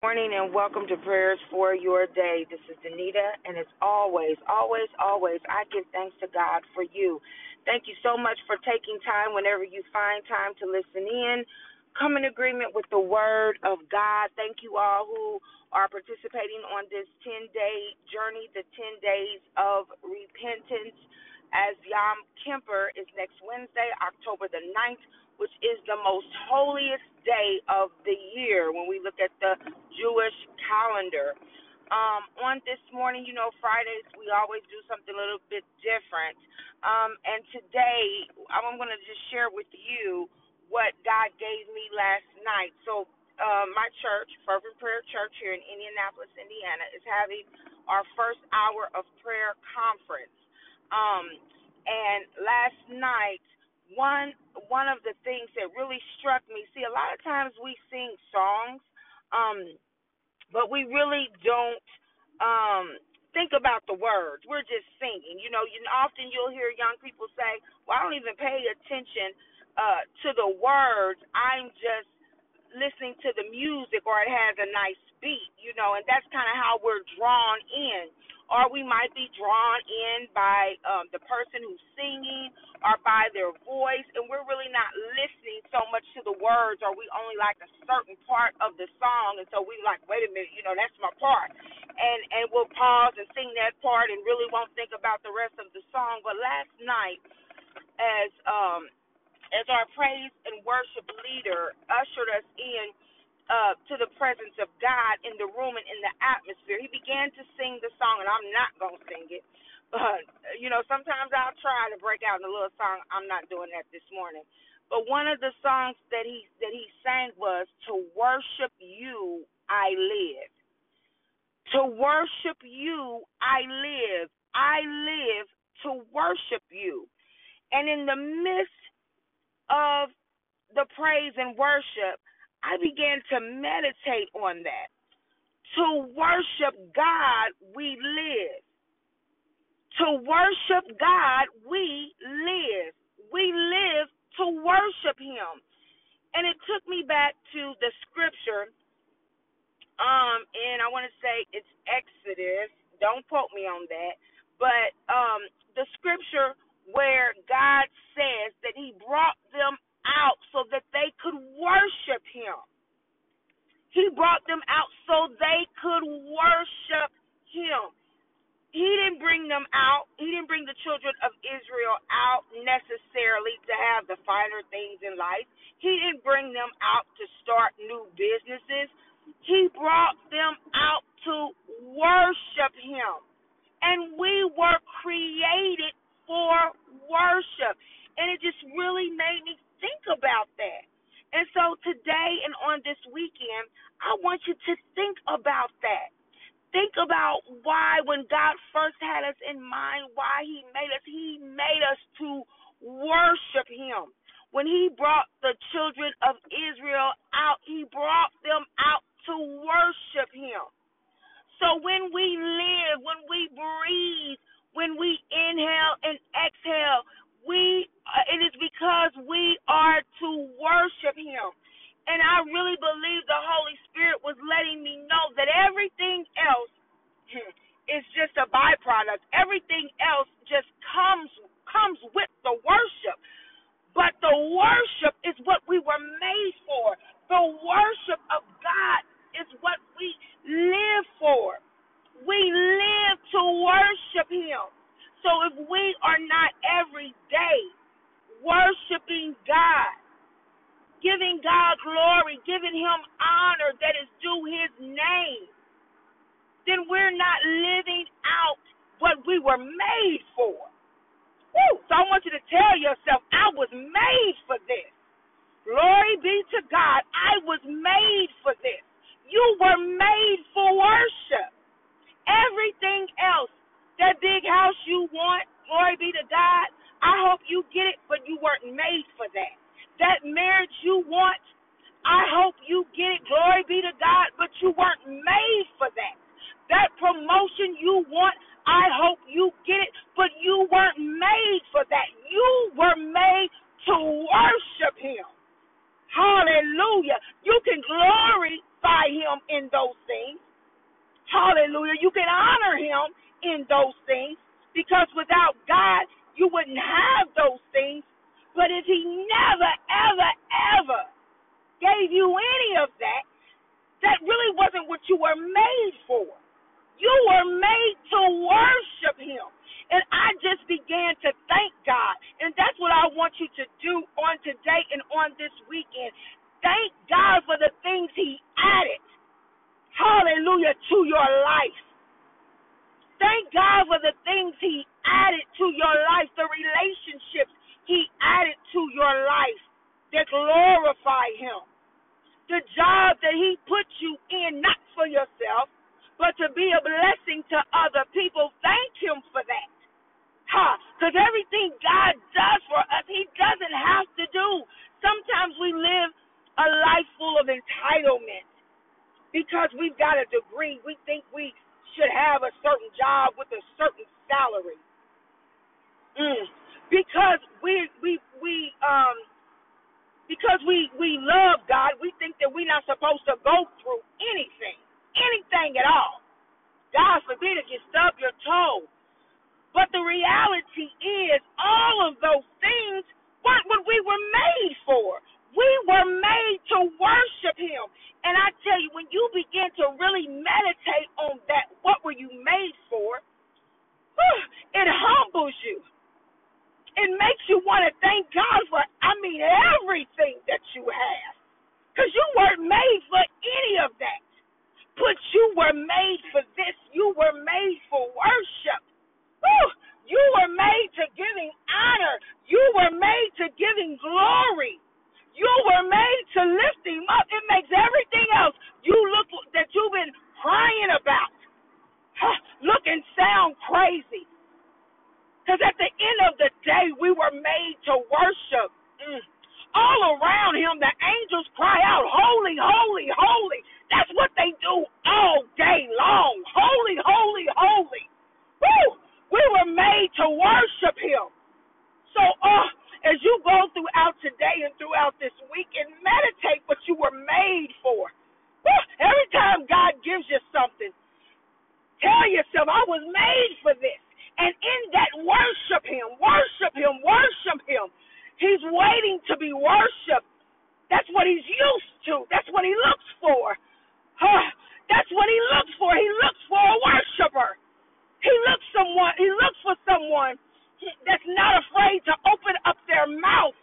Morning and welcome to prayers for your day. This is Danita, and as always, always, always, I give thanks to God for you. Thank you so much for taking time whenever you find time to listen in. Come in agreement with the word of God. Thank you all who are participating on this 10 day journey, the 10 days of repentance, as Yom Kippur is next Wednesday, October the ninth which is the most holiest day of the year when we look at the Jewish calendar. Um, on this morning, you know, Fridays we always do something a little bit different. Um, and today I'm going to just share with you what God gave me last night. So, uh, my church, Fervent Prayer Church here in Indianapolis, Indiana, is having our first hour of prayer conference. Um, and last night one one of the things that really struck me see a lot of times we sing songs um but we really don't um think about the words. We're just singing you know you often you'll hear young people say well i don't even pay attention uh to the words. I'm just listening to the music or it has a nice beat you know and that's kind of how we're drawn in or we might be drawn in by um, the person who's singing or by their voice, and we're really not listening so much to the words, or we only like a certain part of the song, and so we like, wait a minute, you know, that's my part, and and we'll pause and sing that part, and really won't think about the rest of the song. But last night, as um as our praise and worship leader ushered us in to the presence of God in the room and in the atmosphere. He began to sing the song, and I'm not going to sing it. But, you know, sometimes I'll try to break out in a little song. I'm not doing that this morning. But one of the songs that he that he sang was to worship you I live. To worship you I live. I live to worship you. And in the midst of the praise and worship, I began to meditate on that. To worship God, we live. To worship God, we live. We live to worship Him. And it took me back to the scripture, um, and I want to say it's Exodus. Don't quote me on that. But um, the scripture where God says that He brought them out so that they could worship him. He brought them out so they could worship him. He didn't bring them out. He didn't bring the children of Israel out necessarily to have the finer things in life. He didn't bring them out to start new businesses. He brought them out to worship him. And we were created for worship. And it just really made me think about that. And so today and on this weekend, I want you to think about that. Think about why, when God first had us in mind, why He made us. He made us to worship Him. When He brought the children of Israel out, He brought them out to worship Him. So when we live, when we breathe, when we inhale and exhale, we uh, it is because we are to worship him. And I really believe the Holy Spirit was letting me know that everything else is just a byproduct. Everything else just comes comes with the worship. But the worship is what we were made for. The worship of God is what we live for. We live to worship him. So if we are not every day worshiping God, giving God glory, giving Him honor that is due His name, then we're not living out what we were made for. Woo! So I want you to tell yourself, I was made for this. Glory be to God. I was made for this. You were made for worship. Everything else that big house you want, glory be to God, I hope you get it, but you weren't made for that. That marriage you want, I hope you get it, glory be to God, but you weren't made for that. That promotion you want, I hope you get it, but you weren't made for that. You were made to worship Him. Hallelujah. You can glorify him in those things. Hallelujah. You can honor him in those things because without God, you wouldn't have those things. But if he never, ever, ever gave you any of that, that really wasn't what you were made for. You were made to worship him. And I just began to thank God. And that's what I want you to do on today and on this weekend. Thank God for the things he added. Hallelujah to your life. Thank God for the things He added to your life, the relationships He added to your life that glorify Him. The job that He put you in, not for yourself, but to be a blessing to other people. Thank Him for that. Huh? Because everything God does for us, He doesn't have to do. Sometimes we live a life full of entitlement because we've got a degree. We think we should have a certain job with a certain salary. Mm. Because we we we um because we we love God, we think that we're not supposed to go through anything, anything at all. God forbid if you stub your toe. But the reality is, all of those things what we were made for. We were made to worship Him. And I tell you, when you begin to really meditate on that, what were you made for? It humbles you. It makes you want to thank God for, I mean, everything that you have. Because you weren't made for any of that. But you were made for this. You were made for worship. You were made to giving honor. You were made to giving glory. You were made to lift him up. It makes everything else you look that you've been crying about look and sound crazy. Because at the end of the day, we were made to worship. Mm. All around him, the angels cry out, Holy, holy, holy. That's what they do all day long. Holy, holy, holy. Woo! We were made to worship him. So, uh, as you go throughout today and throughout this week and meditate what you were made for. Every time God gives you something, tell yourself, I was made for this. And in that, worship Him, worship Him, worship Him. He's waiting to be worshiped. That's what He's used to, that's what He looks for. Huh. That's what He looks for. He looks for a worshiper. He looks someone. He looks for someone that's not afraid to open up their mouth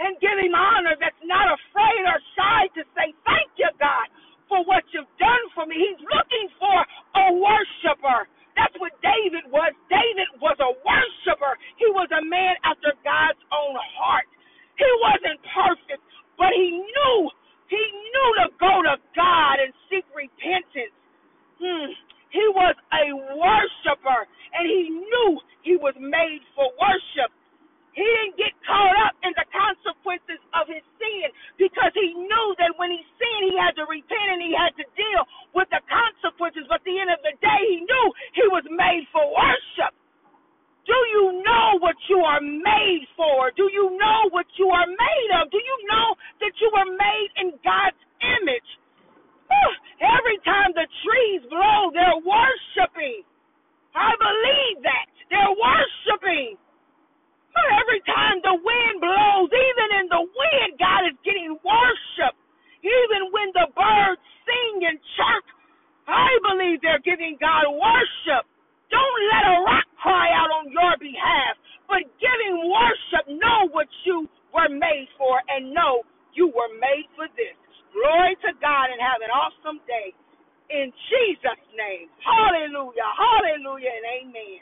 and give him honor, that's not afraid or shy to say, Thank you, God, for what you've done for me. He's looking for a worshiper. That's what David was. David was a worshiper. He was a man after God's own heart. He wasn't perfect, but he knew, he knew to go to God and seek repentance. Hmm. He was a worshiper, and he knew he was made for worship. He didn't get caught up in the consequences of his sin because he knew that when he sinned, he had to repent and he had to deal with the consequences. But at the end of the day, he knew he was made for worship. Do you know what you are made for? Do you know what you are made of? Do you know that you were made in God's image? Every time the trees blow, they're worshiping. I believe that. They're worshiping. Every time the wind blows, even in the wind, God is getting worship. Even when the birds sing and chirp, I believe they're giving God worship. Don't let a rock cry out on your behalf, but giving worship, know what you were made for and know you were made for this. Glory to God and have an awesome day. In Jesus' name. Hallelujah. Hallelujah and amen.